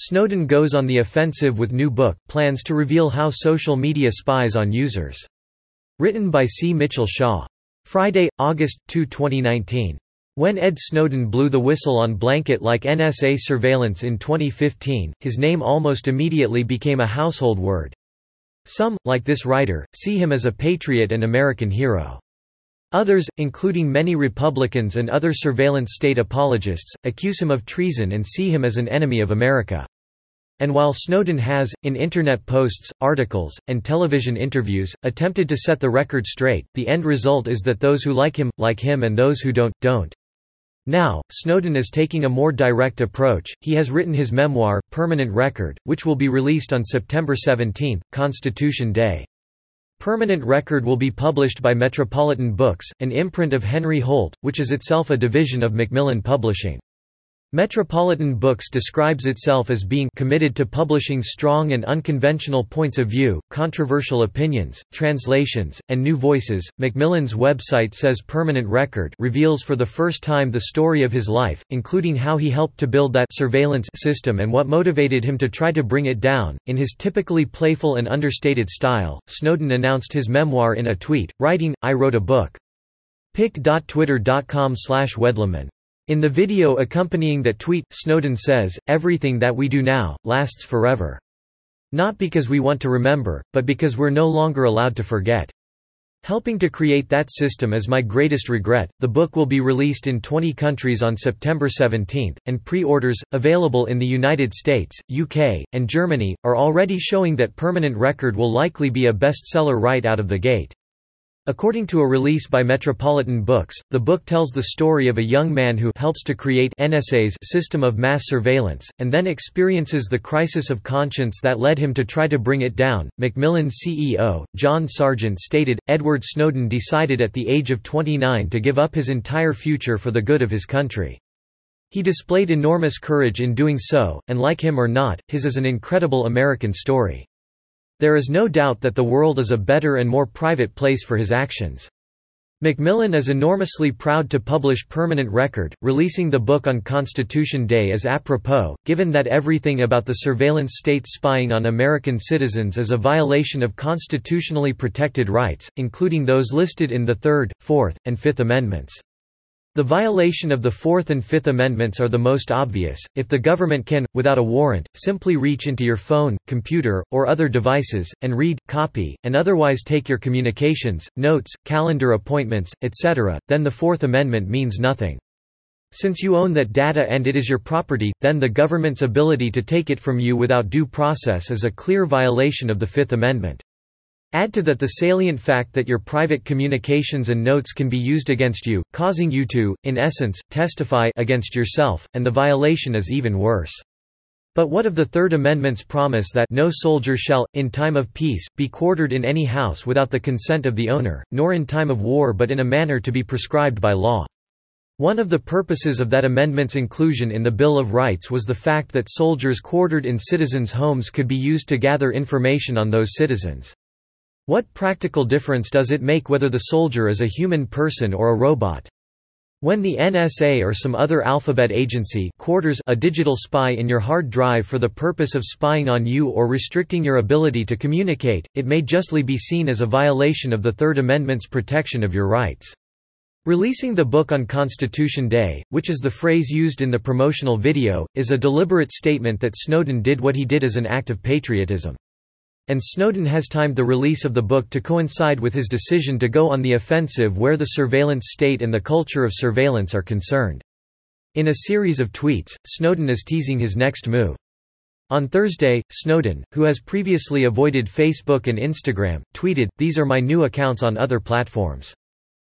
Snowden goes on the offensive with new book, plans to reveal how social media spies on users. Written by C. Mitchell Shaw. Friday, August 2, 2019. When Ed Snowden blew the whistle on blanket-like NSA surveillance in 2015, his name almost immediately became a household word. Some, like this writer, see him as a patriot and American hero. Others, including many Republicans and other surveillance state apologists, accuse him of treason and see him as an enemy of America. And while Snowden has, in Internet posts, articles, and television interviews, attempted to set the record straight, the end result is that those who like him, like him and those who don't, don't. Now, Snowden is taking a more direct approach. He has written his memoir, Permanent Record, which will be released on September 17, Constitution Day. Permanent Record will be published by Metropolitan Books, an imprint of Henry Holt, which is itself a division of Macmillan Publishing. Metropolitan Books describes itself as being committed to publishing strong and unconventional points of view, controversial opinions, translations, and new voices. Macmillan's website says Permanent Record reveals for the first time the story of his life, including how he helped to build that surveillance system and what motivated him to try to bring it down. In his typically playful and understated style, Snowden announced his memoir in a tweet, writing, I wrote a book. pic.twitter.com slash Wedleman in the video accompanying that tweet, Snowden says, everything that we do now, lasts forever. Not because we want to remember, but because we're no longer allowed to forget. Helping to create that system is my greatest regret. The book will be released in 20 countries on September 17, and pre orders, available in the United States, UK, and Germany, are already showing that Permanent Record will likely be a bestseller right out of the gate. According to a release by Metropolitan Books, the book tells the story of a young man who helps to create NSA's system of mass surveillance, and then experiences the crisis of conscience that led him to try to bring it down. Macmillan CEO, John Sargent stated, Edward Snowden decided at the age of 29 to give up his entire future for the good of his country. He displayed enormous courage in doing so, and like him or not, his is an incredible American story. There is no doubt that the world is a better and more private place for his actions. Macmillan is enormously proud to publish Permanent Record, releasing the book on Constitution Day is apropos, given that everything about the surveillance state spying on American citizens is a violation of constitutionally protected rights, including those listed in the Third, Fourth, and Fifth Amendments. The violation of the Fourth and Fifth Amendments are the most obvious, if the government can, without a warrant, simply reach into your phone, computer, or other devices, and read, copy, and otherwise take your communications, notes, calendar appointments, etc., then the Fourth Amendment means nothing. Since you own that data and it is your property, then the government's ability to take it from you without due process is a clear violation of the Fifth Amendment. Add to that the salient fact that your private communications and notes can be used against you, causing you to, in essence, testify against yourself, and the violation is even worse. But what of the Third Amendment's promise that no soldier shall, in time of peace, be quartered in any house without the consent of the owner, nor in time of war but in a manner to be prescribed by law? One of the purposes of that amendment's inclusion in the Bill of Rights was the fact that soldiers quartered in citizens' homes could be used to gather information on those citizens. What practical difference does it make whether the soldier is a human person or a robot? When the NSA or some other alphabet agency quarters a digital spy in your hard drive for the purpose of spying on you or restricting your ability to communicate, it may justly be seen as a violation of the Third Amendment's protection of your rights. Releasing the book on Constitution Day, which is the phrase used in the promotional video, is a deliberate statement that Snowden did what he did as an act of patriotism. And Snowden has timed the release of the book to coincide with his decision to go on the offensive where the surveillance state and the culture of surveillance are concerned. In a series of tweets, Snowden is teasing his next move. On Thursday, Snowden, who has previously avoided Facebook and Instagram, tweeted, These are my new accounts on other platforms.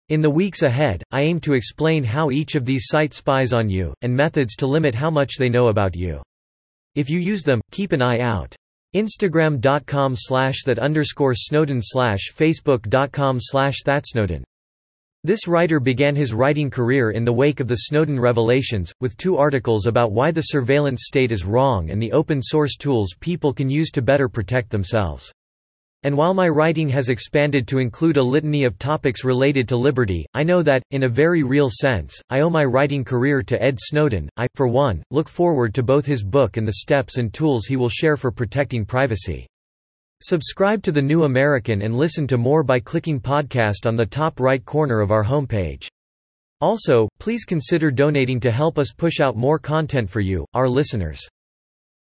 In the weeks ahead, I aim to explain how each of these sites spies on you, and methods to limit how much they know about you. If you use them, keep an eye out. Instagram.com slash that underscore Snowden slash Facebook.com slash thatsnowden. This writer began his writing career in the wake of the Snowden revelations, with two articles about why the surveillance state is wrong and the open source tools people can use to better protect themselves. And while my writing has expanded to include a litany of topics related to liberty, I know that, in a very real sense, I owe my writing career to Ed Snowden. I, for one, look forward to both his book and the steps and tools he will share for protecting privacy. Subscribe to The New American and listen to more by clicking podcast on the top right corner of our homepage. Also, please consider donating to help us push out more content for you, our listeners.